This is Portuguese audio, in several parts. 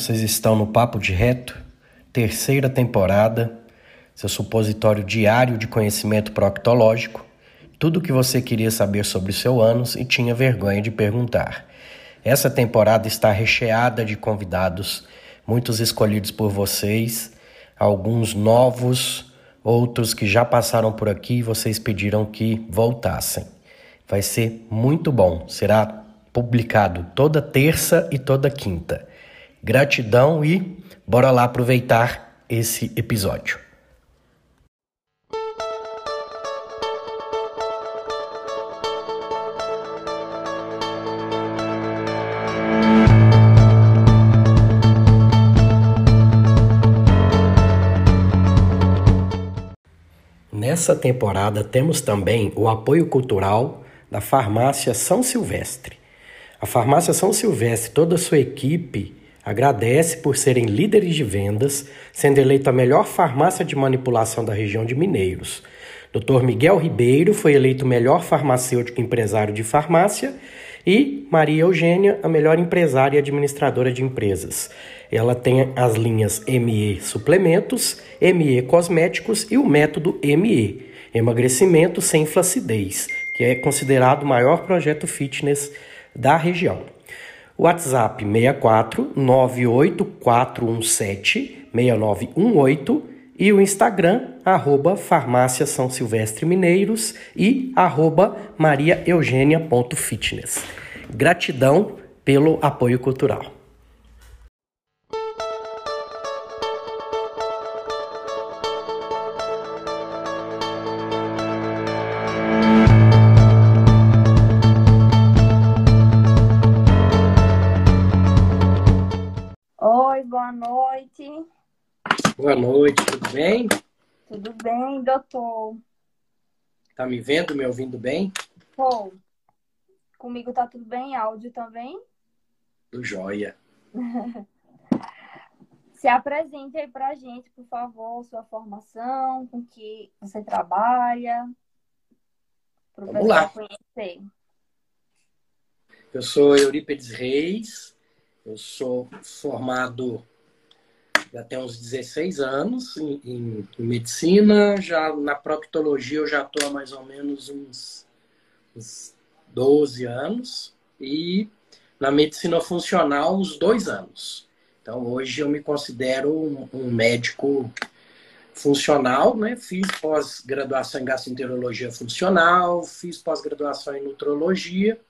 Vocês estão no Papo de Reto, terceira temporada, seu supositório diário de conhecimento proctológico, tudo o que você queria saber sobre o seu ânus e tinha vergonha de perguntar. Essa temporada está recheada de convidados, muitos escolhidos por vocês, alguns novos, outros que já passaram por aqui e vocês pediram que voltassem. Vai ser muito bom, será publicado toda terça e toda quinta. Gratidão e bora lá aproveitar esse episódio. Nessa temporada temos também o apoio cultural da Farmácia São Silvestre. A Farmácia São Silvestre, toda a sua equipe, agradece por serem líderes de vendas, sendo eleita a melhor farmácia de manipulação da região de Mineiros. Dr. Miguel Ribeiro foi eleito melhor farmacêutico empresário de farmácia e Maria Eugênia, a melhor empresária e administradora de empresas. Ela tem as linhas ME Suplementos, ME Cosméticos e o método ME, Emagrecimento sem Flacidez, que é considerado o maior projeto fitness da região. WhatsApp 64 98417 6918 e o Instagram, arroba Farmácia São Silvestre Mineiros e arroba mariaeugênia.fitness. Gratidão pelo apoio cultural. Bem? Tudo bem, doutor? Tá me vendo, me ouvindo bem? Comigo tá tudo bem? Áudio também? Do joia. Se apresente aí pra gente, por favor, sua formação, com que você trabalha. Pro Vamos lá. conhecer. Eu sou Eurípedes Reis, eu sou formado já tem uns 16 anos em, em- em medicina, já na proctologia eu já estou há mais ou menos uns, uns 12 anos e na medicina funcional uns dois anos. Então hoje eu me considero um, um médico funcional, né? Fiz pós-graduação em gastroenterologia funcional, fiz pós-graduação em nutrologia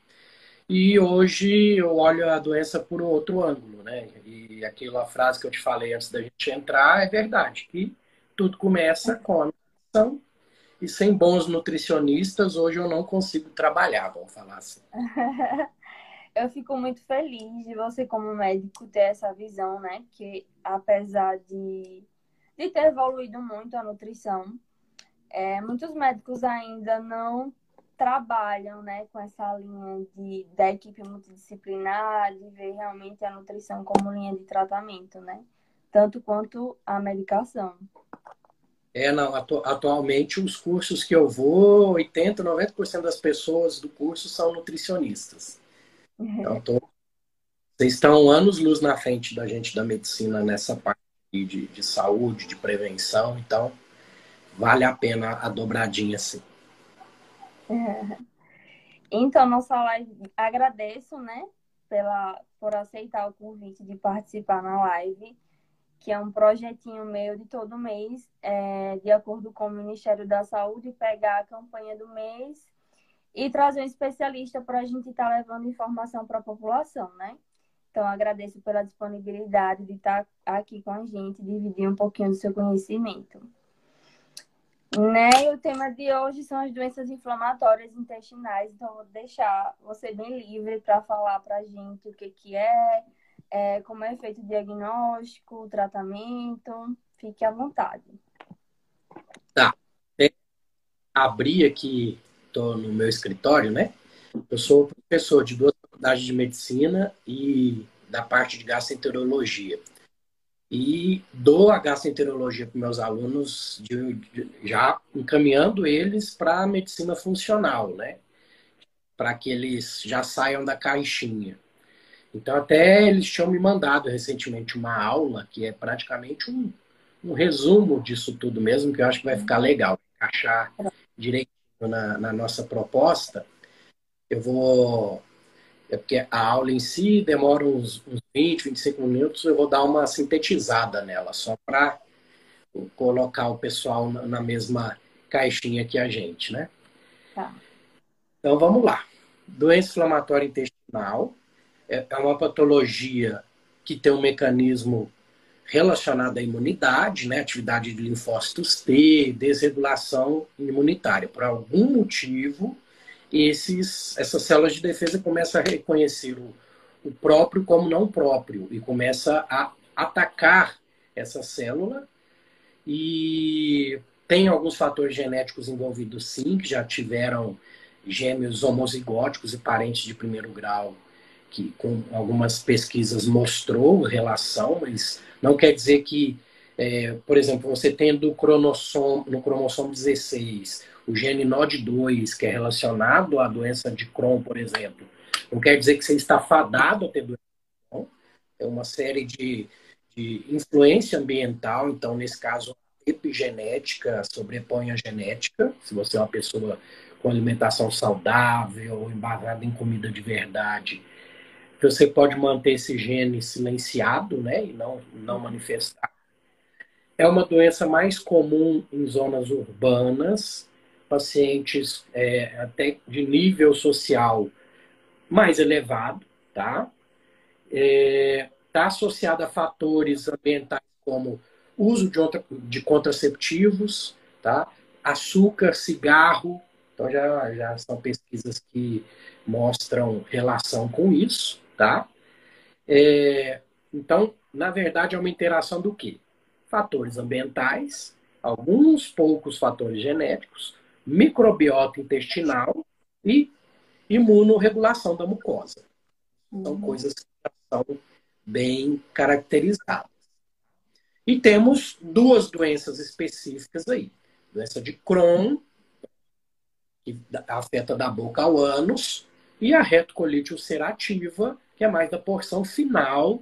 e hoje eu olho a doença por outro ângulo, né? E aquela frase que eu te falei antes da gente entrar é verdade, que tudo começa com a nutrição e sem bons nutricionistas hoje eu não consigo trabalhar, vamos falar assim. Eu fico muito feliz de você, como médico, ter essa visão, né? Que apesar de, de ter evoluído muito a nutrição, é, muitos médicos ainda não trabalham, né, com essa linha de, da equipe multidisciplinar, de ver realmente a nutrição como linha de tratamento, né? Tanto quanto a medicação. É, não, atu- atualmente os cursos que eu vou, 80, 90% das pessoas do curso são nutricionistas. Então, tô- vocês estão anos-luz na frente da gente da medicina nessa parte de, de saúde, de prevenção, então vale a pena a dobradinha, sim. Então, nossa live, agradeço, né, pela, por aceitar o convite de participar na live, que é um projetinho meu de todo mês, é, de acordo com o Ministério da Saúde, pegar a campanha do mês e trazer um especialista para a gente estar levando informação para a população, né? Então, agradeço pela disponibilidade de estar aqui com a gente, dividir um pouquinho do seu conhecimento. Né? E o tema de hoje são as doenças inflamatórias intestinais, então vou deixar você bem livre para falar para a gente o que, que é, é, como é feito o diagnóstico, o tratamento. Fique à vontade. Abri aqui, estou no meu escritório, né? Eu sou professor de duas faculdades de medicina e da parte de gastroenterologia. E dou a gastroenterologia para meus alunos, de- de- já encaminhando eles para a medicina funcional, né? Para que eles já saiam da caixinha. Então, até eles tinham me mandado recentemente uma aula que é praticamente um, um resumo disso tudo mesmo, que eu acho que vai ficar legal, encaixar direitinho na, na nossa proposta. Eu vou. É porque a aula em si demora uns, uns 20, 25 minutos, eu vou dar uma sintetizada nela, só para colocar o pessoal na, mesma caixinha que a gente, né? Tá. Então vamos lá. Doença inflamatória intestinal é, é uma patologia que tem um mecanismo relacionado à imunidade, né? atividade de linfócitos T, desregulação imunitária. Por algum motivo, esses, essas células de defesa começam a reconhecer o, o próprio como não próprio e começa a atacar essa célula. E tem alguns fatores genéticos envolvidos sim, que já tiveram gêmeos homozigóticos e parentes de primeiro grau, que com algumas pesquisas mostrou relação, mas não quer dizer que, é, por exemplo, você tendo no cromossomo 16 o gene NOD2, que é relacionado à doença de Crohn, por exemplo, não quer dizer que você está fadado a ter doença de Crohn. É uma série de, de influência ambiental, então, nesse caso, epigenética sobrepõe a genética. Se você é uma pessoa com alimentação saudável, embasada em comida de verdade, você pode manter esse gene silenciado, né, e não, não manifestar. É uma doença mais comum em zonas urbanas, pacientes é, até de nível social mais elevado, tá? Está é, tá associada a fatores ambientais como uso de, outra, de contraceptivos, tá? açúcar, cigarro. Então, já, já são pesquisas que mostram relação com isso. Tá? É, então, na verdade, é uma interação do quê? Fatores ambientais, alguns poucos fatores genéticos, microbiota intestinal e imunorregulação da mucosa. São uhum. coisas que são bem caracterizadas. E temos duas doenças específicas aí. Doença de Crohn, que afeta da boca ao ânus, e a retocolite ulcerativa, que é mais da porção final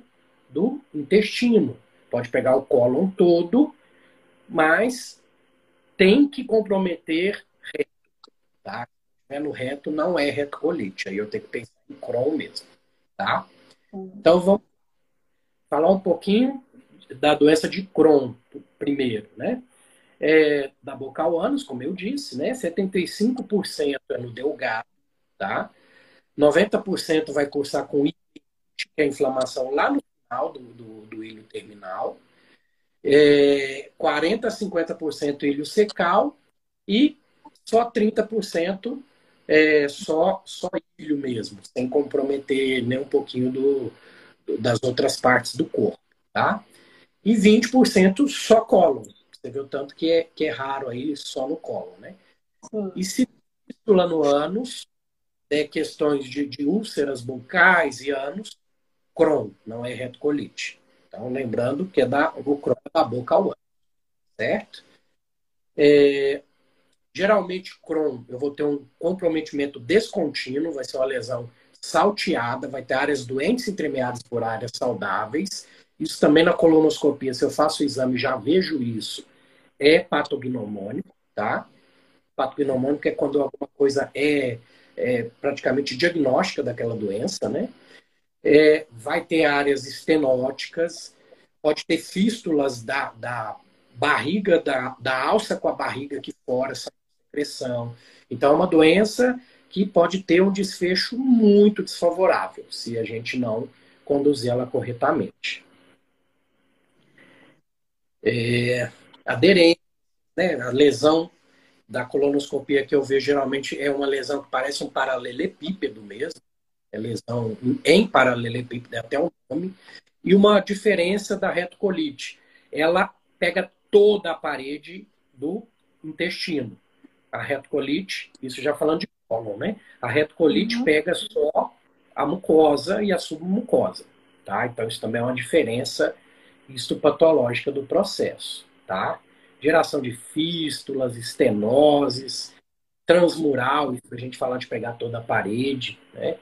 do intestino. Pode pegar o cólon todo, mas tem que comprometer. Tá? É no reto, não é retocolite. Aí eu tenho que pensar em Crohn mesmo. Tá? Então vamos falar um pouquinho da doença de Crohn, primeiro, né? É, da boca ao ânus, como eu disse, né? 75% é no delgado, tá? 90% vai cursar com ilho, que é inflamação lá no final do, do, do ilho terminal. É, 40% a 50% ilho secal e só 30% é só, só ilho mesmo, sem comprometer nem um pouquinho do, das outras partes do corpo, tá? e 20% só colo. Você viu tanto que é, que é raro aí só no colo, né? Sim. E se fístula no ânus, é questões de, de úlceras bucais e ânus, Crohn, não é retocolite. Então, lembrando que é da, o Crohn é da boca ao ânus, certo? É, geralmente, Crohn, eu vou ter um comprometimento descontínuo, vai ser uma lesão salteada, vai ter áreas doentes entremeadas por áreas saudáveis, isso também na colonoscopia, se eu faço o exame, já vejo isso. É patognomônico, tá? Patognomônico é quando alguma coisa é, é praticamente diagnóstica daquela doença, né? É, vai ter áreas estenóticas, pode ter fístulas da, da barriga, da, da alça com a barriga aqui fora, secreção. Então, é uma doença que pode ter um desfecho muito desfavorável se a gente não conduzir ela corretamente é, aderência, né? a lesão da colonoscopia que eu vejo geralmente é uma lesão que parece um paralelepípedo mesmo, é lesão em paralelepípedo, é até um nome, e uma diferença da retocolite. Ela pega toda a parede do intestino. A retocolite, isso já falando de cólon, né? A retocolite uhum. pega só a mucosa e a submucosa, tá? Então isso também é uma diferença histopatológica do processo, tá? Geração de fístulas, estenoses, transmural, isso a gente falar de pegar toda a parede, né?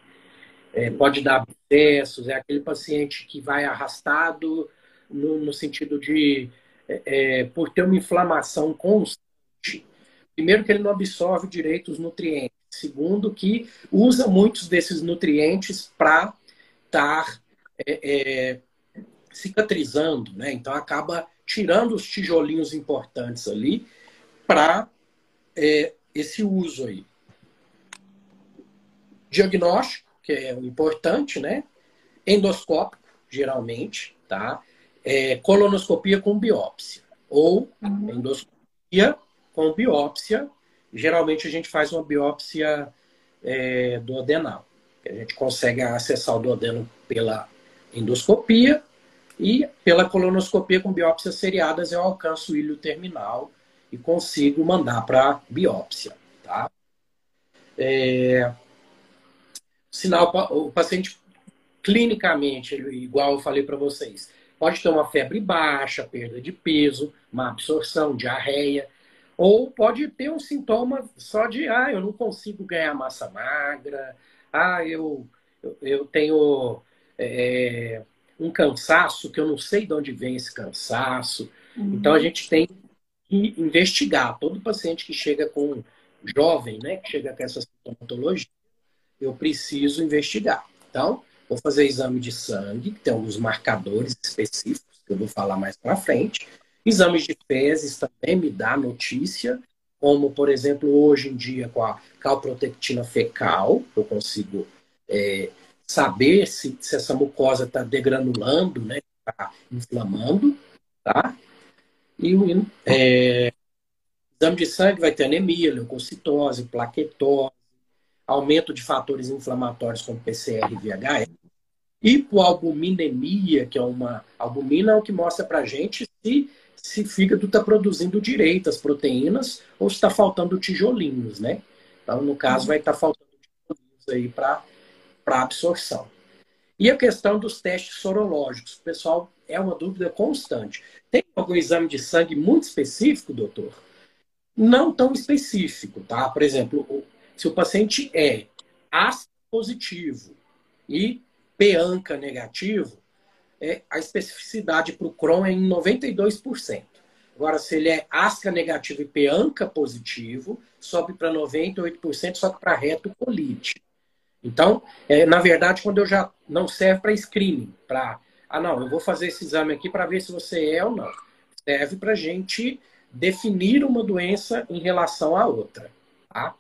é, pode dar abscessos, é aquele paciente que vai arrastado no, no sentido de, é, é, por ter uma inflamação constante. Primeiro, que ele não absorve direito os nutrientes. Segundo, que usa muitos desses nutrientes para estar é, é, cicatrizando, né? Então acaba tirando os tijolinhos importantes ali para é, esse uso aí. Diagnóstico, que é o importante, né? Endoscópico, geralmente, tá? É, colonoscopia com biópsia. Ou uhum. endoscopia com biópsia. Geralmente a gente faz uma biópsia é, do adenal. A gente consegue acessar o duodeno pela endoscopia e pela colonoscopia com biópsias seriadas eu alcanço o ilho terminal e consigo mandar para biópsia. Tá? É... Sinal, o paciente clinicamente, igual eu falei para vocês, pode ter uma febre baixa, perda de peso, má absorção, diarreia, ou pode ter um sintoma só de, ah, eu não consigo ganhar massa magra, ah, eu, eu, eu tenho é, um cansaço que eu não sei de onde vem esse cansaço. Uhum. Então a gente tem que investigar. Todo paciente que chega com jovem, né, que chega com essa sintomatologia, eu preciso investigar. Então, vou fazer exame de sangue, que tem alguns marcadores específicos que eu vou falar mais para frente. Exames de fezes também me dá notícia, como, por exemplo, hoje em dia com a calprotectina fecal, eu consigo é, saber se, se essa mucosa está degranulando, né? Está inflamando, tá? E o é, exame de sangue vai ter anemia, leucocitose, plaquetose, aumento de fatores inflamatórios como PCR e VHS, hipoalbuminemia, que é uma albumina, é o que mostra para gente se se o fígado está produzindo direito as proteínas ou está faltando tijolinhos, né? Então, no caso, vai estar tá faltando tijolinhos aí para absorção. E a questão dos testes sorológicos, pessoal, é uma dúvida constante. Tem algum exame de sangue muito específico, doutor? Não tão específico, tá? Por exemplo, se o paciente é AS positivo e PANCA negativo, é, a especificidade para o Crohn é em 92%. Agora, se ele é ASCA negativo e PANCA positivo, sobe para 98%, só que para reto colite. Então, é, na verdade, quando eu já não serve para screening, para ah não, eu vou fazer esse exame aqui para ver se você é ou não. Serve para gente definir uma doença em relação à outra, tá?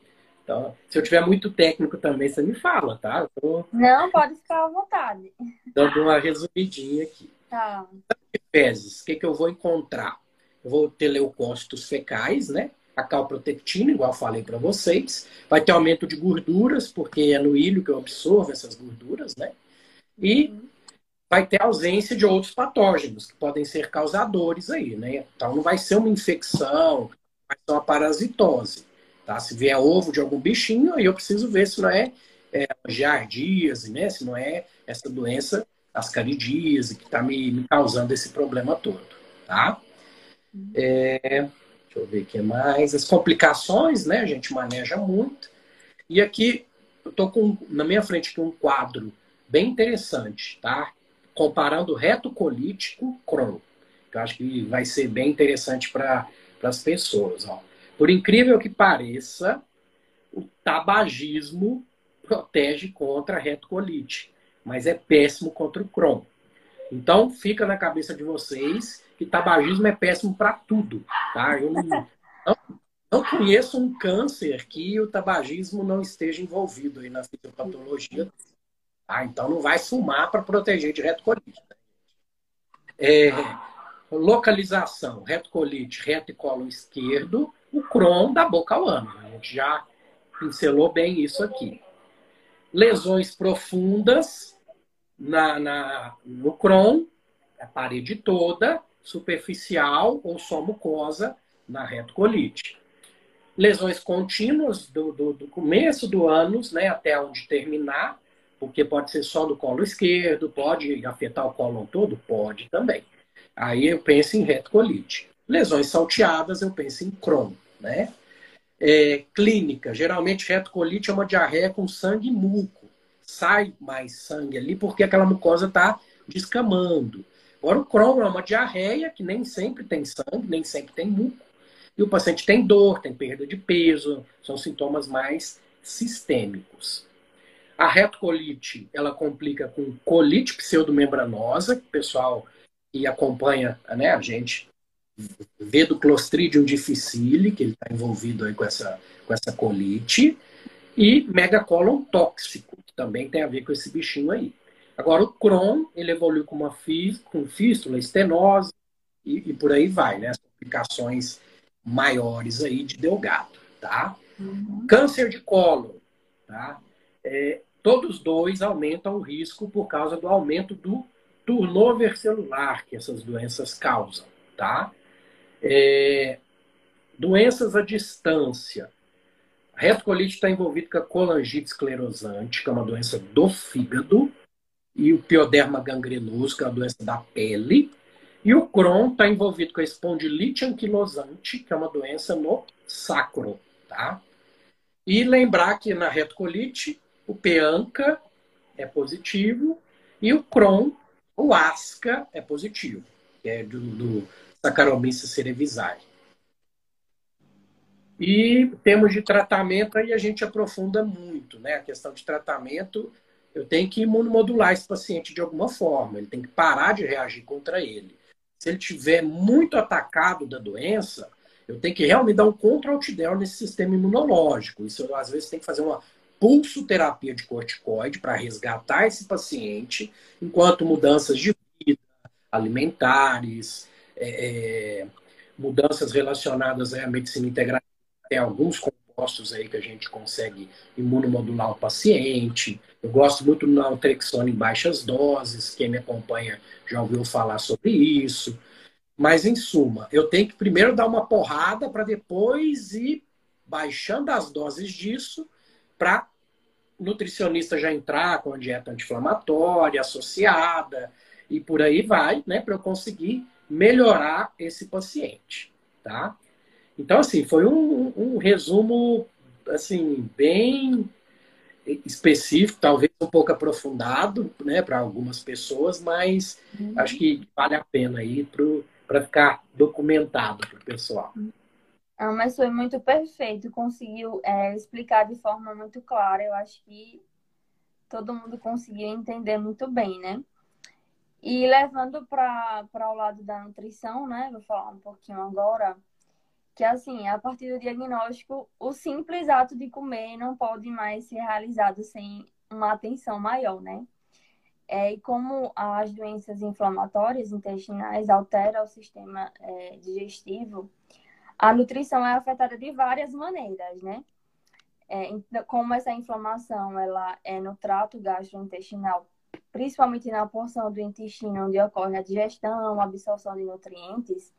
Então, se eu tiver muito técnico também, você me fala, tá? Tô... Não, pode ficar à vontade. Dando uma resumidinha aqui. Tá. Fezes, o que, que eu vou encontrar? Eu vou ter leucócitos fecais, né? a calprotectina, igual falei para vocês. Vai ter aumento de gorduras, porque é no ilho que eu absorvo essas gorduras, né? E vai ter ausência de outros patógenos, que podem ser causadores aí, né? Então não vai ser uma infecção, vai ser uma parasitose. Tá? Se vier ovo de algum bichinho, aí eu preciso ver se não é, é giardíase, né? Se não é essa doença, ascaridíase, que está me, me, causando esse problema todo, tá? É... Deixa eu ver o que mais. As complicações, né? A gente maneja muito. E aqui eu estou com na minha frente aqui um quadro bem interessante, tá? Comparando retocolite com Crohn. Eu acho que vai ser bem interessante para as pessoas. Ó. Por incrível que pareça, o tabagismo protege contra a retocolite, mas é péssimo contra o Crohn. Então, fica na cabeça de vocês que tabagismo é péssimo para tudo, tá? Eu não, não, conheço um câncer que o tabagismo não esteja envolvido aí na fisiopatologia. Tá? Então não vai fumar para proteger de retocolite. É, localização, retocolite, reto e colo esquerdo, o Crohn da boca ao ano. A gente já pincelou bem isso aqui. Lesões profundas na, na, no Crohn, a parede toda, superficial ou só mucosa na retocolite. Lesões contínuas do, do, do começo do ânus né, até onde terminar, porque pode ser só do colo esquerdo, pode afetar o colo todo? Pode também. Aí eu penso em retocolite. Lesões salteadas, eu penso em Crohn. Né? É, clínica, geralmente retocolite é uma diarreia com sangue e muco. sai mais sangue ali porque aquela mucosa está descamando. Agora, o Crohn é uma diarreia que nem sempre tem sangue, nem sempre tem muco. E o paciente tem dor, tem perda de peso, são sintomas mais sistêmicos. A retocolite, ela complica com colite pseudomembranosa, que o pessoal que acompanha né, a gente vê do Clostridium difficile, que ele está envolvido aí com essa, com essa colite, e megacolon tóxico, que também tem a ver com esse bichinho aí. Agora, o Crohn, ele evoluiu com uma com fístula, estenose, e, e por aí vai, né? As complicações maiores aí de Delgado, tá? Uhum. Câncer de colo, tá? É, todos dois aumentam o risco por causa do aumento do turnover celular que essas doenças causam, tá? É, doenças à distância. A retocolite está envolvida com a colangite esclerosante, que é uma doença do fígado, e o pioderma gangrenoso, que é a doença da pele. E o Crohn está envolvido com a espondilite anquilosante, que é uma doença no sacro, tá? E lembrar que na retocolite, o peanca é positivo e o Crohn, o asca, é positivo, que é do, do Saccharomyces cerevisiae. E temos de tratamento, aí a gente aprofunda muito, né? A questão de tratamento, eu tenho que imunomodular esse paciente de alguma forma, ele tem que parar de reagir contra ele. Se ele tiver muito atacado da doença, eu tenho que realmente dar um contra-altidel nesse sistema imunológico. Isso, às vezes, tem que fazer uma pulsoterapia de corticoide para resgatar esse paciente, enquanto mudanças de vida, alimentares, é, é mudanças relacionadas à medicina integrativa tem alguns compostos aí que a gente consegue imunomodular o paciente. Eu gosto muito do naltrexona em baixas doses, quem me acompanha já ouviu falar sobre isso. Mas, em suma, eu tenho que primeiro dar uma porrada para depois ir baixando as doses disso para nutricionista já entrar com a dieta anti-inflamatória associada e por aí vai, né, para eu conseguir melhorar esse paciente, tá? Então, assim, foi um, um resumo, assim, bem específico, talvez um pouco aprofundado, né, para algumas pessoas, mas uhum. acho que vale a pena aí para ficar documentado para o pessoal. Ah, mas foi muito perfeito, conseguiu é, explicar de forma muito clara. Eu acho que todo mundo conseguiu entender muito bem, né? E levando para o lado da nutrição, né? Vou falar um pouquinho agora que assim, a partir do diagnóstico, o simples ato de comer não pode mais ser realizado sem uma atenção maior, né? É, e como as doenças inflamatórias intestinais alteram o sistema é, digestivo, a nutrição é afetada de várias maneiras, né? É, então, como essa inflamação ela é no trato gastrointestinal, principalmente na porção do intestino onde ocorre a digestão, a absorção de nutrientes,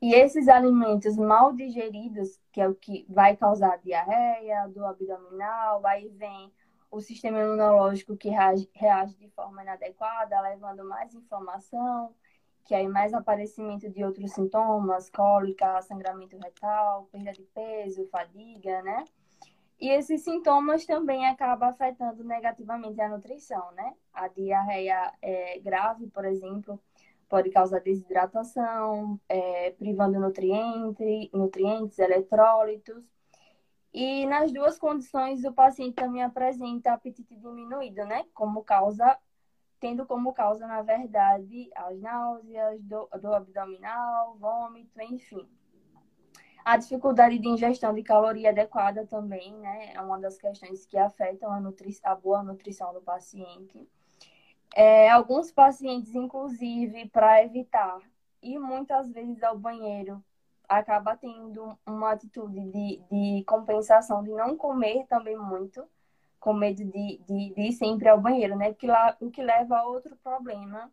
e esses alimentos mal digeridos, que é o que vai causar diarreia, do abdominal, aí vem o sistema imunológico que reage, reage de forma inadequada, levando mais inflamação, que aí mais aparecimento de outros sintomas, cólica, sangramento retal, perda de peso, fadiga, né? E esses sintomas também acabam afetando negativamente a nutrição, né? A diarreia é, grave, por exemplo, pode causar desidratação, é, privando nutrientes, nutrientes, eletrólitos. E nas duas condições, o paciente também apresenta apetite diminuído, né? Como causa, tendo como causa, na verdade, as náuseas, do, do abdominal, vômito, enfim. A dificuldade de ingestão de caloria adequada também, né? É uma das questões que afetam a, nutri a boa nutrição do paciente. É, alguns pacientes, inclusive, para evitar e muitas vezes ao banheiro, acaba tendo uma atitude de, de compensação, de não comer também muito, com medo de, de, de ir sempre ao banheiro, né? Que lá, o que leva a outro problema,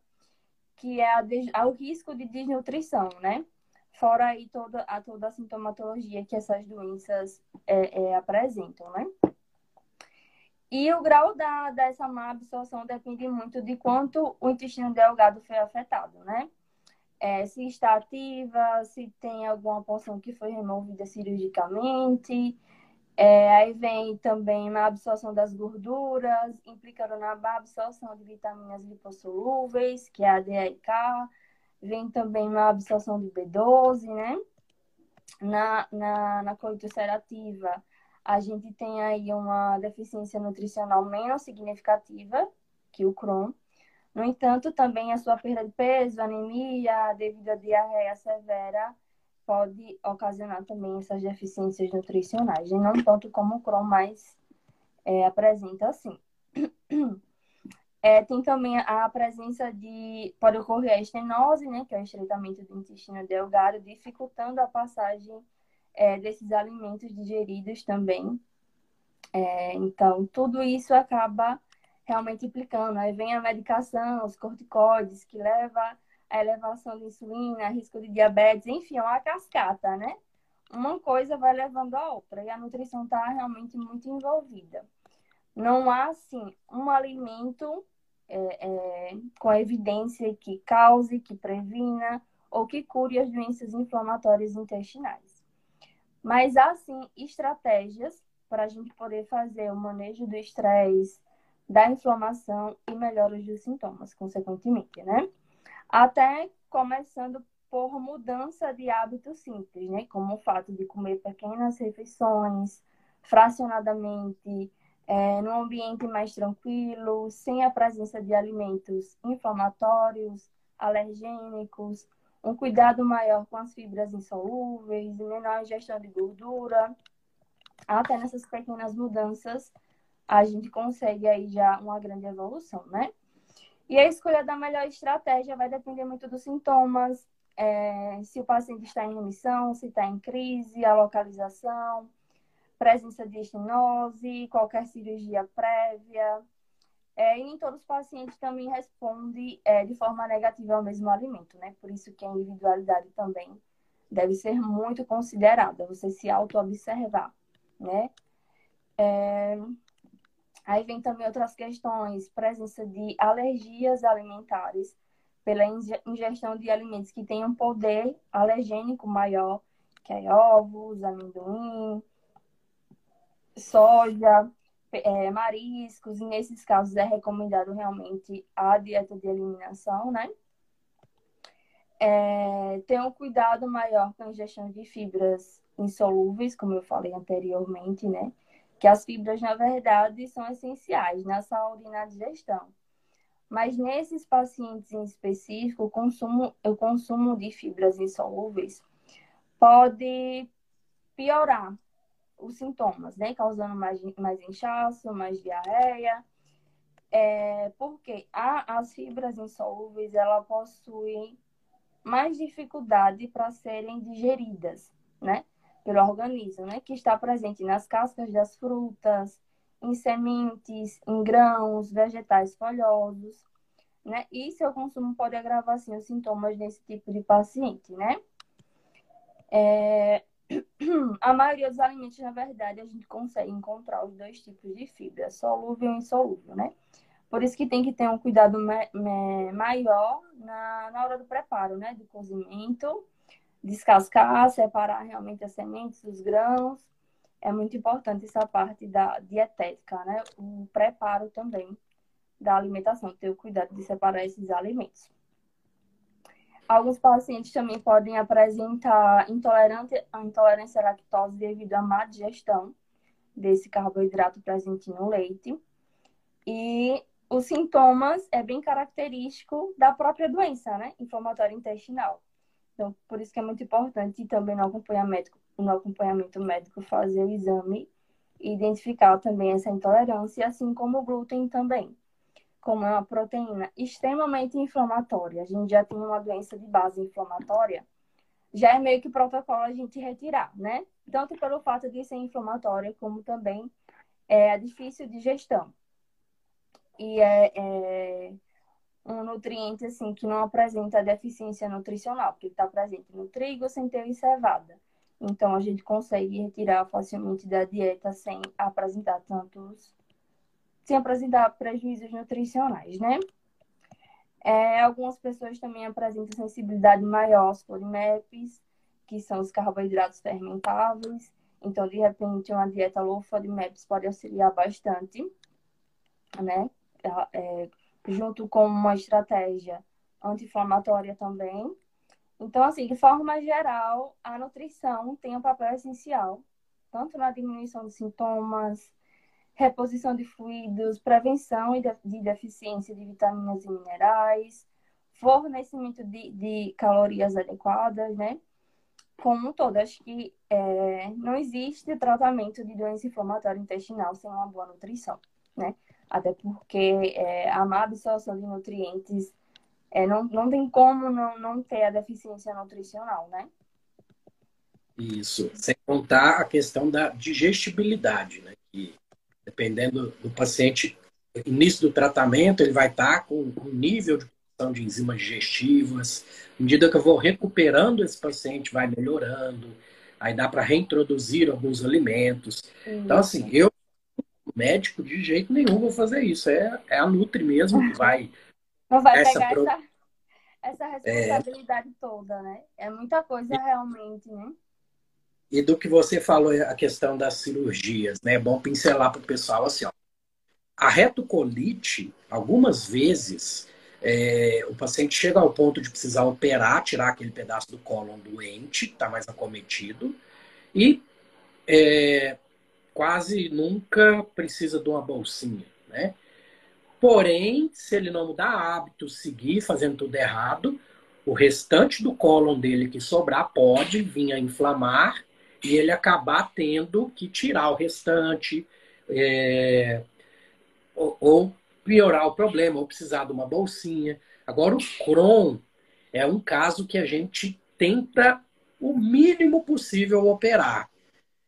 que é a, ao risco de desnutrição, né? Fora aí toda a, toda a sintomatologia que essas doenças é, é, apresentam, né? E o grau da, dessa má absorção depende muito de quanto o intestino delgado foi afetado, né? É, se está ativa, se tem alguma porção que foi removida cirurgicamente, É, aí vem também na absorção das gorduras, implicando na absorção de vitaminas lipossolúveis, que é a D, e K. Vem também na absorção do B12, né? Na, na, na ulcerativa, a gente tem aí uma deficiência nutricional menos significativa que o Crohn. No entanto, também a sua perda de peso, anemia, devido à diarreia severa, pode ocasionar também essas deficiências nutricionais. E não tanto como o Crohn, mas é, apresenta assim. É, tem também a presença de. Pode ocorrer a estenose, né, que é o estreitamento do intestino delgado, dificultando a passagem é, desses alimentos digeridos também. É, então, tudo isso acaba realmente implicando. Aí vem a medicação, os corticoides, que leva à elevação de insulina, risco de diabetes, enfim, é uma cascata, né? Uma coisa vai levando a outra e a nutrição está realmente muito envolvida. Não há, assim, um alimento é, é, com evidência que cause, que previna ou que cure as doenças inflamatórias intestinais. Mas há, sim, estratégias para a gente poder fazer o manejo do estresse, da inflamação e melhoras dos sintomas, consequentemente, né? Até começando por mudança de hábitos simples, né? Como o fato de comer pequenas refeições, fracionadamente, é, num ambiente mais tranquilo, sem a presença de alimentos inflamatórios, alergênicos, um cuidado maior com as fibras insolúveis, menor ingestão de gordura. Até nessas pequenas mudanças, a gente consegue aí já uma grande evolução, né? E a escolha da melhor estratégia vai depender muito dos sintomas, é, se o paciente está em remissão, se está em crise, a localização, presença de estenose, qualquer cirurgia prévia. É, e nem todos os pacientes também respondem é, de forma negativa ao mesmo alimento, né? Por isso que a individualidade também deve ser muito considerada, você se auto-observar, né? É, Aí vem também outras questões, presença de alergias alimentares pela ingestão de alimentos que um poder alergênico maior, que é ovos, amendoim, soja, é, mariscos, e nesses casos é recomendado realmente a dieta de eliminação, né? É, um cuidado maior com a ingestão de fibras insolúveis, como eu falei anteriormente, né? que as fibras, na verdade, são essenciais na saúde e na digestão. Mas nesses pacientes em específico, o consumo, o consumo de fibras insolúveis pode piorar os sintomas, né? Causando mais, mais inchaço, mais diarreia. É, porque a, as fibras insolúveis, ela possuem mais dificuldade para serem digeridas, né? pelo organismo, né? Que está presente nas cascas das frutas, em sementes, em grãos, vegetais folhosos, né? E seu consumo pode agravar, assim, os sintomas desse tipo de paciente, né? É... A maioria dos alimentos, na verdade, a gente consegue encontrar os dois tipos de fibra, solúvel e insolúvel, né? Por isso que tem que ter um cuidado maior na, na hora do preparo, né? Do cozimento descascar, separar realmente as sementes dos grãos. É muito importante essa parte da dietética, né? O preparo também da alimentação, ter o cuidado de separar esses alimentos. Alguns pacientes também podem apresentar intolerância, à lactose devido à má digestão desse carboidrato presente no leite. E os sintomas é bem característico da própria doença, né? Inflamatória intestinal. Então, por isso que é muito importante também no acompanhamento, no acompanhamento médico fazer o exame e identificar também essa intolerância, assim como o glúten também. Como é uma proteína extremamente inflamatória, a gente já tem uma doença de base inflamatória, já é meio que protocolo a gente retirar, né? Tanto pelo fato de ser inflamatória, como também é difícil de gestão. E é, é um nutriente assim que não apresenta deficiência nutricional, porque está presente no trigo, centeio e cevada. Então a gente consegue retirar facilmente da dieta sem apresentar tantos sem apresentar prejuízos nutricionais, né? É, algumas pessoas também apresentam sensibilidade maior aos polimepes, que são os carboidratos fermentáveis, Então, de repente, uma dieta low FODMAPs pode auxiliar bastante, né? É, junto com uma estratégia anti-inflamatória também. Então, assim, de forma geral, a nutrição tem um papel essencial, tanto na diminuição de sintomas, reposição de fluidos, prevenção de deficiência de vitaminas e minerais, fornecimento de, de calorias adequadas, né? Como um todo, acho que é, não existe tratamento de doença inflamatória intestinal sem uma boa nutrição, né? Até porque é, a má absorção de nutrientes é, não, não tem como não, não ter a deficiência nutricional, né? Isso. Sem contar a questão da digestibilidade, né? Que dependendo do paciente, início do tratamento, ele vai estar com um nível de produção de enzimas digestivas. À medida que eu vou recuperando esse paciente, vai melhorando. Aí dá para reintroduzir alguns alimentos. Então, assim, eu, médico, de jeito nenhum vou fazer isso. É, é a Nutri mesmo que vai. Não vai essa pegar pro... essa, essa responsabilidade é... toda, né? É muita coisa realmente, né? E do que você falou, a questão das cirurgias, né? É bom pincelar para o pessoal assim, ó. A retocolite, algumas vezes, é, o paciente chega ao ponto de precisar operar, tirar aquele pedaço do cólon doente, que está mais acometido, e é, quase nunca precisa de uma bolsinha, né? Porém, se ele não mudar hábito, seguir fazendo tudo errado, o restante do cólon dele que sobrar pode vir a inflamar e ele acabar tendo que tirar o restante, é, ou, ou, piorar o problema, ou precisar de uma bolsinha. Agora, o Crohn é um caso que a gente tenta o mínimo possível operar.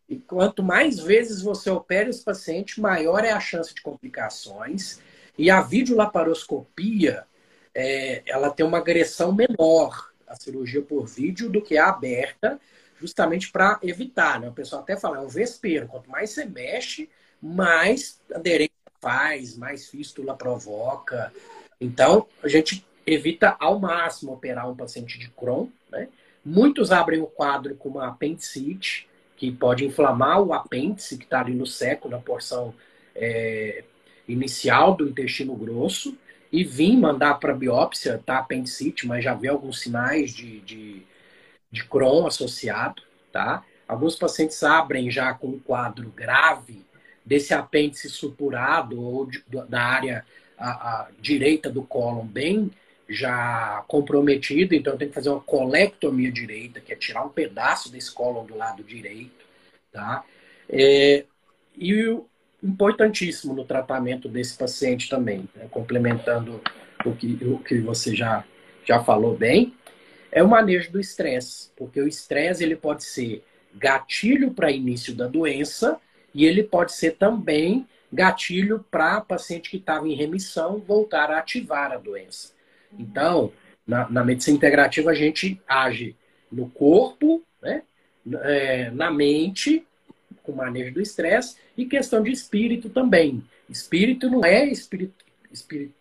E quanto mais vezes você opera esse paciente, maior é a chance de complicações. E a videolaparoscopia, é, ela tem uma agressão menor, a cirurgia por vídeo, do que a aberta, justamente para evitar, né? O pessoal até fala, é um vespeiro. Quanto mais você mexe, mais aderência faz, mais fístula provoca. Então, a gente evita ao máximo operar um paciente de Crohn, né? Muitos abrem o quadro com uma apendicite, que pode inflamar o apêndice que está ali no seco, na porção é, inicial do intestino grosso, e vir mandar para biópsia, tá apendicite, mas já vê alguns sinais de, de de Crohn associado, tá? Alguns pacientes abrem já com um quadro grave desse apêndice supurado ou de, da área a, a, direita do cólon bem já comprometido, então tem que fazer uma colectomia direita, que é tirar um pedaço desse cólon do lado direito, tá? É, e o importantíssimo no tratamento desse paciente também, né? complementando o que, o que você já, já falou bem, é o manejo do estresse, porque o estresse ele pode ser gatilho para início da doença e ele pode ser também gatilho para paciente que estava em remissão voltar a ativar a doença. Então, na, na, medicina integrativa a gente age no corpo, né, é, na mente, com manejo do estresse, e questão de espírito também. Espírito não é espiritu, espiritu,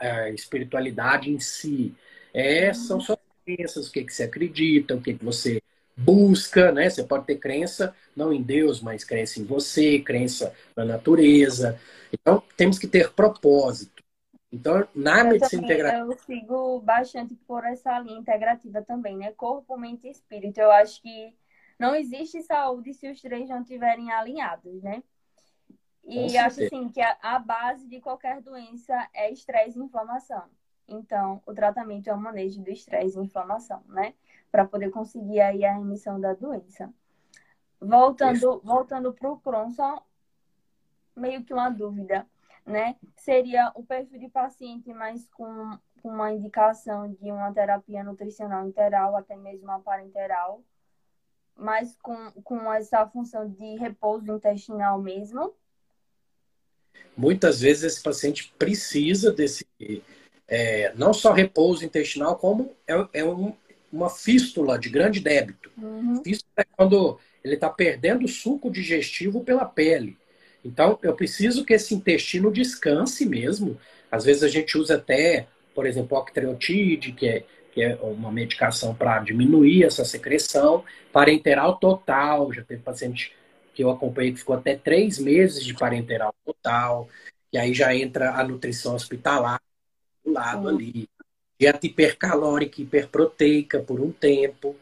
é, espiritualidade em si, é, são só crenças, o que, que você acredita, o que, que você busca, né? Você pode ter crença não em Deus, mas crença em você, crença na natureza. Então, temos que ter propósito. Então, na eu medicina integrativa. Eu sigo bastante por essa linha integrativa também, né? Corpo, mente e espírito. Eu acho que não existe saúde se os três não estiverem alinhados, né? E acho assim que a, a base de qualquer doença é estresse e inflamação. Então, o tratamento é o manejo do estresse e inflamação, né? Para poder conseguir aí a remissão da doença. Voltando, voltando para o Crohn, só meio que uma dúvida, né? Seria o perfil de paciente mais com, com uma indicação de uma terapia nutricional interal, até mesmo uma parenteral, mas com, com essa função de repouso intestinal mesmo? Muitas vezes esse paciente precisa desse é, não só repouso intestinal, como é, é um, uma fístula de grande débito. Uhum. Fístula é quando ele está perdendo o suco digestivo pela pele. Então, eu preciso que esse intestino descanse mesmo. Às vezes a gente usa até, por exemplo, octreotide, que é, que é uma medicação para diminuir essa secreção. Parenteral total, já teve paciente que eu acompanhei que ficou até três meses de parenteral total, e aí já entra a nutrição hospitalar lado ali. Dieta hipercalórica, hiperproteica por um tempo.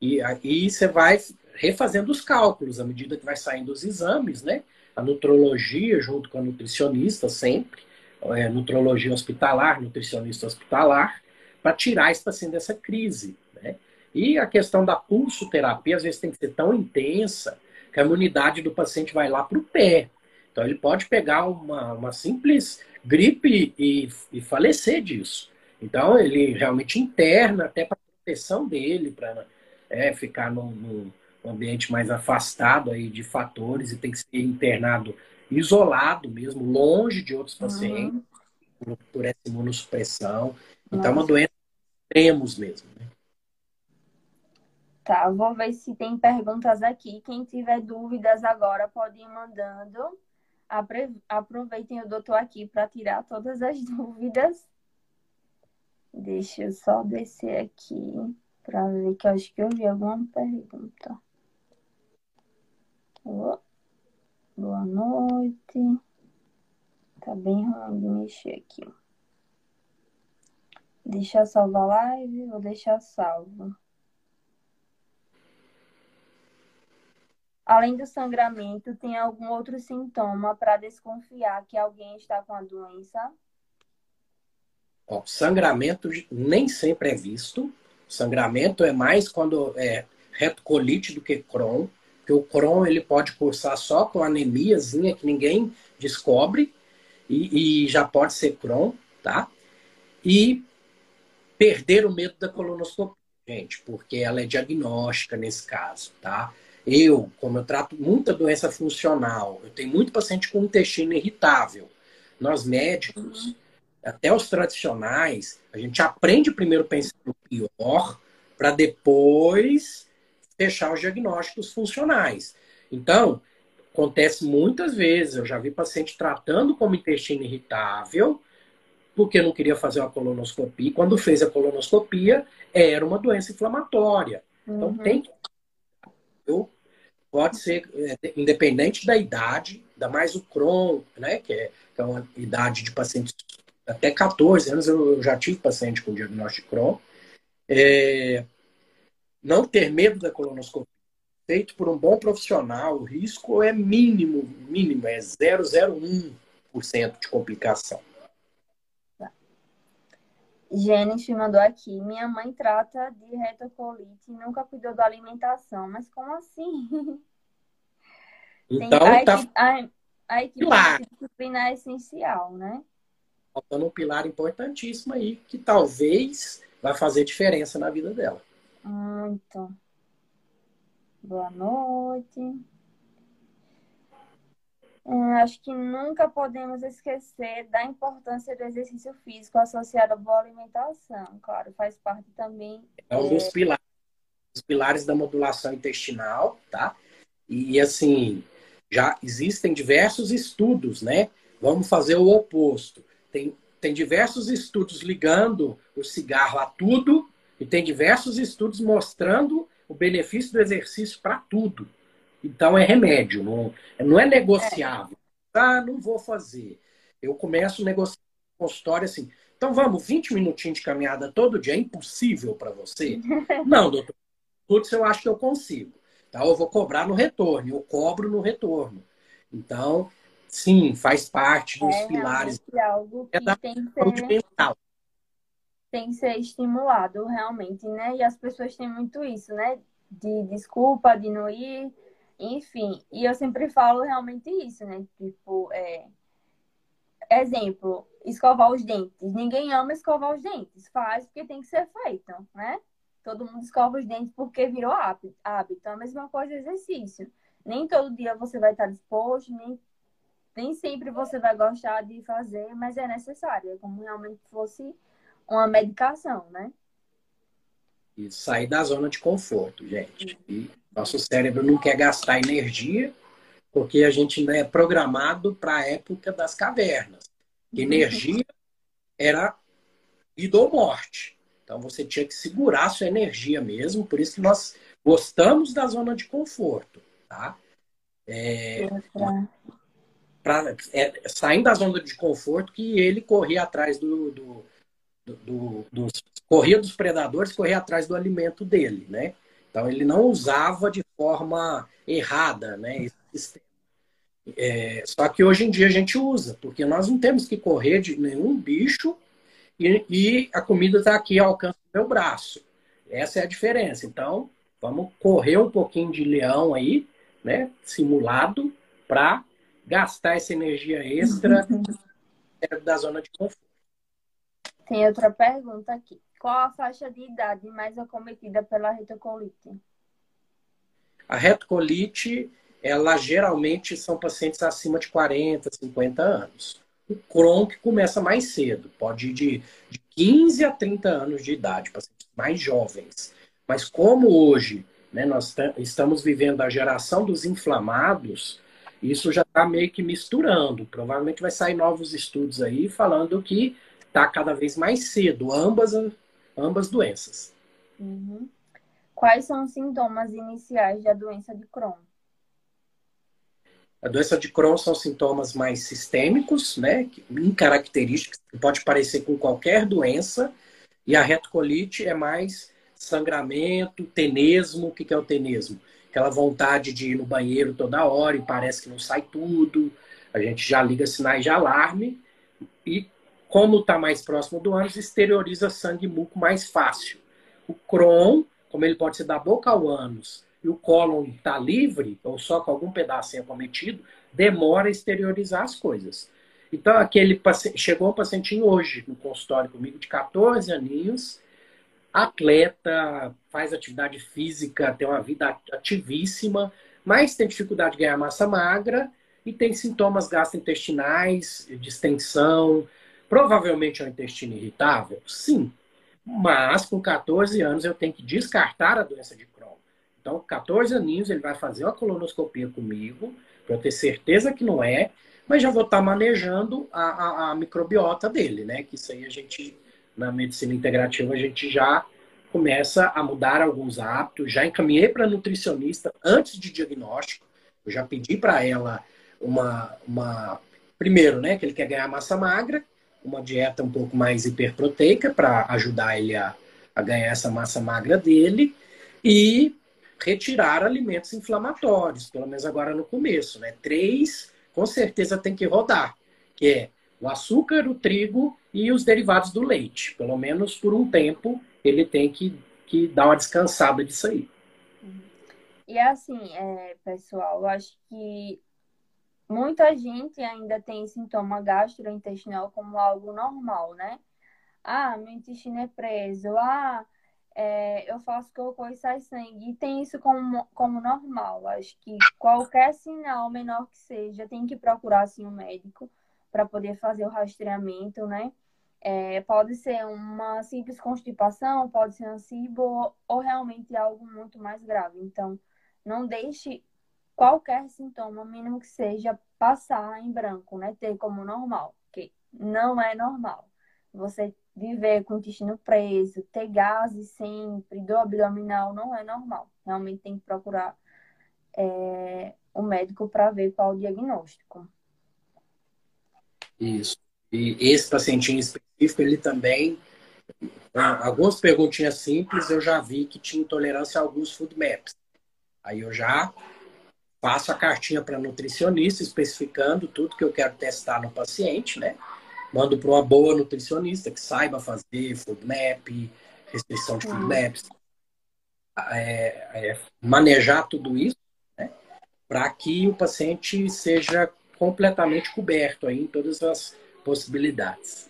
E aí você vai refazendo os cálculos à medida que vai saindo os exames, né? A nutrologia junto com a nutricionista sempre, é, nutrologia hospitalar, nutricionista hospitalar, para tirar esse paciente dessa crise, né? E a questão da pulsoterapia às vezes tem que ser tão intensa que a imunidade do paciente vai lá para o pé. Então ele pode pegar uma, uma simples gripe e, e falecer disso. Então ele realmente interna até para proteção dele, para é, ficar num, num, ambiente mais afastado aí de fatores e tem que ser internado isolado mesmo, longe de outros pacientes, uhum. por, por, essa imunossupressão. Então Nossa. é uma doença extremos mesmo. Né? Tá, vou ver se tem perguntas aqui. Quem tiver dúvidas agora pode ir mandando. Aproveitem o doutor aqui para tirar todas as dúvidas. Deixa eu só descer aqui para ver que eu acho que eu vi alguma pergunta. Boa noite. Tá bem ruim de mexer aqui. Deixa eu salvar a live, vou deixar salvo. Além do sangramento, tem algum outro sintoma para desconfiar que alguém está com a doença? Ó, sangramento nem sempre é visto. Sangramento é mais quando é retocolite do que Crohn, porque o Crohn ele pode cursar só com anemiazinha que ninguém descobre e, e já pode ser Crohn, tá? E perder o medo da colonoscopia, gente, porque ela é diagnóstica nesse caso, tá? Eu, como eu trato muita doença funcional, eu tenho muito paciente com intestino irritável. Nós médicos, uhum. até os tradicionais, a gente aprende primeiro pensando no pior, para depois fechar os diagnósticos funcionais. Então, acontece muitas vezes, eu já vi paciente tratando como intestino irritável, porque não queria fazer uma colonoscopia. Quando fez a colonoscopia, era uma doença inflamatória. Então, uhum. tem que. Eu, pode ser, é, independente da idade, ainda mais o Crohn, né, que é, que é uma idade de pacientes até 14 anos, eu já tive paciente com diagnóstico de Crohn. É, não ter medo da colonoscopia, feito por um bom profissional, o risco é mínimo, mínimo, é 0,01% de complicação. Gênesis mandou aqui. Minha mãe trata de retocolite e nunca cuidou da alimentação. Mas como assim? Então, Tem, a, tá... equipe, a, a equipe pilar. disciplina é essencial, né? Faltando um pilar importantíssimo aí, que talvez vai fazer diferença na vida dela. Muito. Boa noite. É, acho que nunca podemos esquecer da importância do exercício físico associado à boa alimentação. Claro, faz parte também. É um dos é, pilares, os pilares da modulação intestinal, tá? E assim, já existem diversos estudos, né? Vamos fazer o oposto. Tem, tem diversos estudos ligando o cigarro a tudo e tem diversos estudos mostrando o benefício do exercício para tudo. Então é remédio, não, não é negociável. É. Ah, não vou fazer. Eu começo a negociar com consultório assim. Então vamos, 20 minutinhos de caminhada todo dia é impossível para você? não, doutor. Putz, eu acho que eu consigo. Então eu vou cobrar no retorno, eu cobro no retorno. Então, sim, faz parte dos é pilares. Algo é que é da tem que ser... mental tem que ser estimulado realmente, né? E as pessoas têm muito isso, né? De desculpa, de não ir, enfim, e eu sempre falo realmente isso, né? Tipo, é... exemplo, escovar os dentes. Ninguém ama escovar os dentes, faz porque tem que ser feito, né? Todo mundo escova os dentes porque virou hábito. É a mesma coisa exercício. Nem todo dia você vai estar disposto, nem, nem sempre você vai gostar de fazer, mas é necessário. É como realmente fosse uma medicação, né? E sair da zona de conforto, gente. E nosso cérebro não quer gastar energia, porque a gente ainda é programado para a época das cavernas. Energia era vida ou morte. Então você tinha que segurar a sua energia mesmo, por isso que nós gostamos da zona de conforto, tá? É, pra, é, saindo da zona de conforto que ele corria atrás do, do, do, do dos, corria dos predadores, corria atrás do alimento dele, né? Então ele não usava de forma errada, né? Esse sistema. É, só que hoje em dia a gente usa, porque nós não temos que correr de nenhum bicho e, e a comida está aqui ao alcance do meu braço. Essa é a diferença. Então, vamos correr um pouquinho de leão aí, né? Simulado, para gastar essa energia extra da zona de conforto. Tem outra pergunta aqui. Qual a faixa de idade mais acometida pela retocolite? A retocolite, ela geralmente são pacientes acima de 40, 50 anos. O Crohn que começa mais cedo, pode ir de, de 15 a 30 anos de idade, pacientes mais jovens. Mas como hoje né, nós estamos vivendo a geração dos inflamados, isso já está meio que misturando. Provavelmente vai sair novos estudos aí falando que está cada vez mais cedo, ambas, ambas doenças. Uhum. Quais são os sintomas iniciais da doença de Crohn? A doença de Crohn são sintomas mais sistêmicos, né, incaracterísticos, que pode parecer com qualquer doença, e a retocolite é mais sangramento, tenesmo. O que é o tenesmo? Aquela vontade de ir no banheiro toda hora e parece que não sai tudo. A gente já liga sinais de alarme e, como está mais próximo do ânus, exterioriza sangue e muco mais fácil. O Crohn, como ele pode ser da boca ao ânus e o cólon está livre, ou só com algum pedacinho acometido, demora a exteriorizar as coisas. Então, aquele paciente, chegou um pacientinho hoje no consultório comigo, de 14 aninhos, atleta, faz atividade física, tem uma vida ativíssima, mas tem dificuldade de ganhar massa magra e tem sintomas gastrointestinais, distensão, provavelmente é um intestino irritável? Sim. Mas com 14 anos eu tenho que descartar a doença de Crohn. Então, 14 aninhos ele vai fazer uma colonoscopia comigo, para eu ter certeza que não é, mas já vou estar manejando a, a, a microbiota dele, né? Que isso aí a gente na medicina integrativa, a gente já começa a mudar alguns hábitos. Já encaminhei para nutricionista antes de diagnóstico. Eu já pedi para ela uma, uma. Primeiro, né, que ele quer ganhar massa magra, uma dieta um pouco mais hiperproteica para ajudar ele a, a ganhar essa massa magra dele e retirar alimentos inflamatórios, pelo menos agora no começo, né? Três, com certeza tem que rodar, que é o açúcar, o trigo e os derivados do leite. Pelo menos por um tempo ele tem que, que dar uma descansada disso aí. E assim, é, pessoal, eu acho que muita gente ainda tem sintoma gastrointestinal como algo normal, né? Ah, meu intestino é preso. Ah, é, eu faço cocô e sai sangue. E tem isso como, como normal. Acho que qualquer sinal, menor que seja, tem que procurar assim, um médico para poder fazer o rastreamento, né? É, pode ser uma simples constipação, pode ser um cibo ou realmente algo muito mais grave. Então, não deixe qualquer sintoma, mínimo que seja, passar em branco, né? Ter como normal, que não é normal. Você viver com o intestino preso, ter gases sempre, do abdominal, não é normal. Realmente tem que procurar é, o médico para ver qual o diagnóstico. Isso. E esse pacientinho específico, ele também. Algumas perguntinhas simples eu já vi que tinha intolerância a alguns food maps. Aí eu já passo a cartinha para nutricionista especificando tudo que eu quero testar no paciente, né? Mando para uma boa nutricionista que saiba fazer food map, restrição de food maps, é, é, manejar tudo isso, né? Para que o paciente seja completamente coberto aí em todas as possibilidades.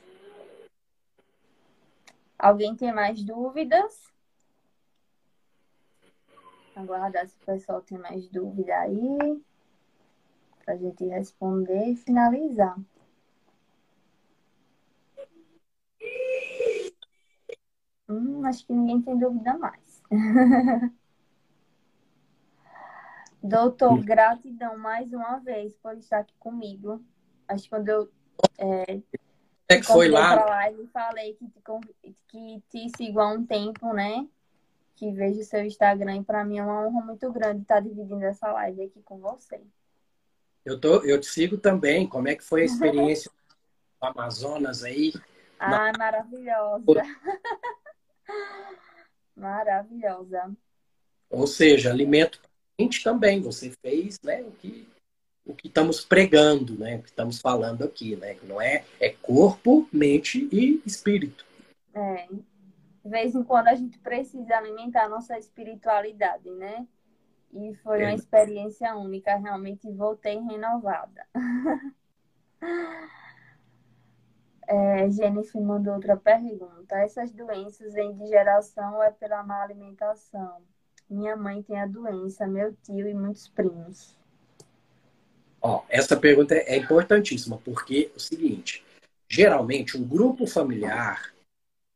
Alguém tem mais dúvidas? Aguardar se o pessoal tem mais dúvida aí. Para a gente responder e finalizar. Hum, acho que ninguém tem dúvida mais. Doutor, gratidão mais uma vez por estar aqui comigo. Acho que quando eu é, é que foi lá? Live falei que te, que te sigo há um tempo, né? Que vejo seu Instagram e para mim é uma honra muito grande estar dividindo essa live aqui com você. Eu, tô, eu te sigo também. Como é que foi a experiência do Amazonas aí? Ah, Na... maravilhosa. maravilhosa. Ou seja, alimento gente também. Você fez né, o que o que estamos pregando, né? O que estamos falando aqui, né? Não é é corpo, mente e espírito. É. De vez em quando a gente precisa alimentar a nossa espiritualidade, né? E foi é. uma experiência única, realmente voltei renovada. É, Jennifer mandou outra pergunta. Essas doenças vêm de geração ou é pela má alimentação? Minha mãe tem a doença, meu tio e muitos primos. Ó, essa pergunta é importantíssima, porque é o seguinte, geralmente um grupo familiar,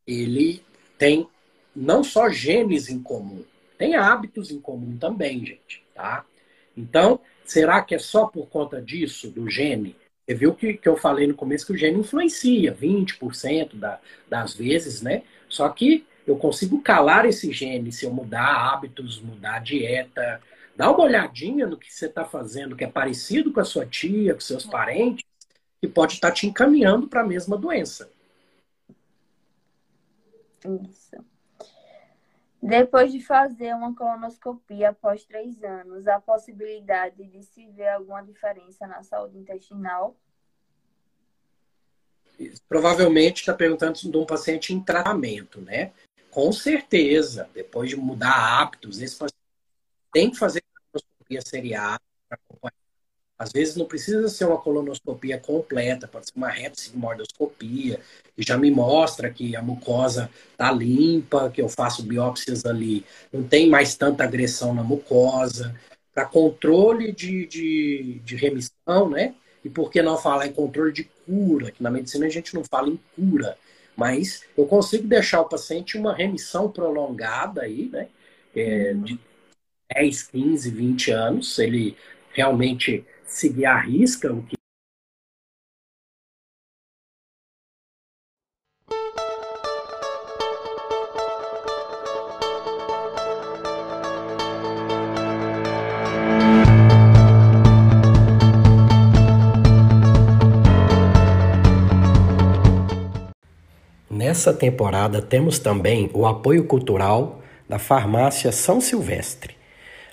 ele tem não só genes em comum, tem hábitos em comum também, gente, tá? Então, será que é só por conta disso, do gene? Você viu que, que eu falei no começo que o gene influencia 20% da, das vezes, né? Só que eu consigo calar esse gene se eu mudar hábitos, mudar dieta, Dá uma olhadinha no que você está fazendo, que é parecido com a sua tia, com seus parentes, que pode estar tá te encaminhando para a mesma doença. Isso. Depois de fazer uma colonoscopia após três anos, há possibilidade de se ver alguma diferença na saúde intestinal? Provavelmente está perguntando de um paciente em tratamento, né? Com certeza, depois de mudar hábitos, esse paciente tem que fazer colonoscopia seriada. Às vezes não precisa ser uma colonoscopia completa, pode ser uma retossigmoidoscopia, que já me mostra que a mucosa está limpa, que eu faço biópsias ali, não tem mais tanta agressão na mucosa, para controle de, de, de remissão, né? E por que não falar em controle de cura? Que na medicina a gente não fala em cura, mas eu consigo deixar o paciente uma remissão prolongada aí, né? É, uhum. de 10, 15, 20 anos, se ele realmente seguir a risca o que Nessa temporada temos também o apoio cultural da Farmácia São Silvestre.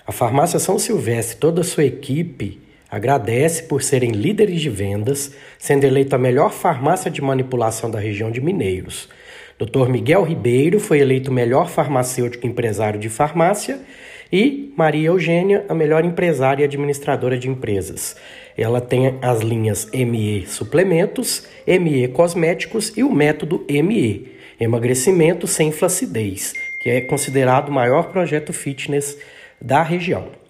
A Farmácia São Silvestre toda a sua equipe agradece por serem líderes de vendas, sendo eleita a melhor farmácia de manipulação da região de Mineiros. Dr. Miguel Ribeiro foi eleito melhor farmacêutico empresário de farmácia e Maria Eugênia, a melhor empresária e administradora de empresas. Ela tem as linhas ME Suplementos, ME Cosméticos e o método ME, Emagrecimento sem Flacidez, que é considerado o maior projeto fitness da região.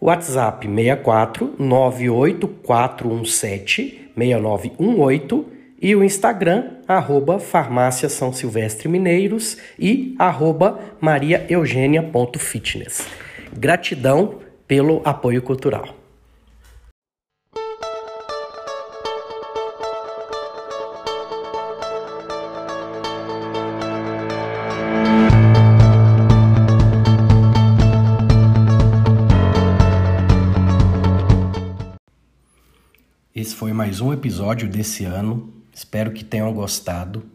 WhatsApp 64 98417 6918 e o Instagram, arroba Farmácia São Silvestre Mineiros e arroba mariaeugênia.fitness. Gratidão pelo apoio cultural. Foi mais um episódio desse ano. Espero que tenham gostado.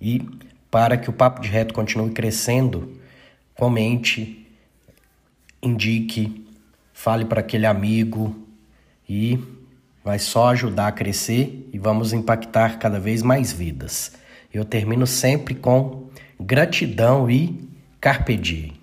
E para que o Papo de Reto continue crescendo, comente, indique, fale para aquele amigo e vai só ajudar a crescer e vamos impactar cada vez mais vidas. Eu termino sempre com gratidão e carpe diem.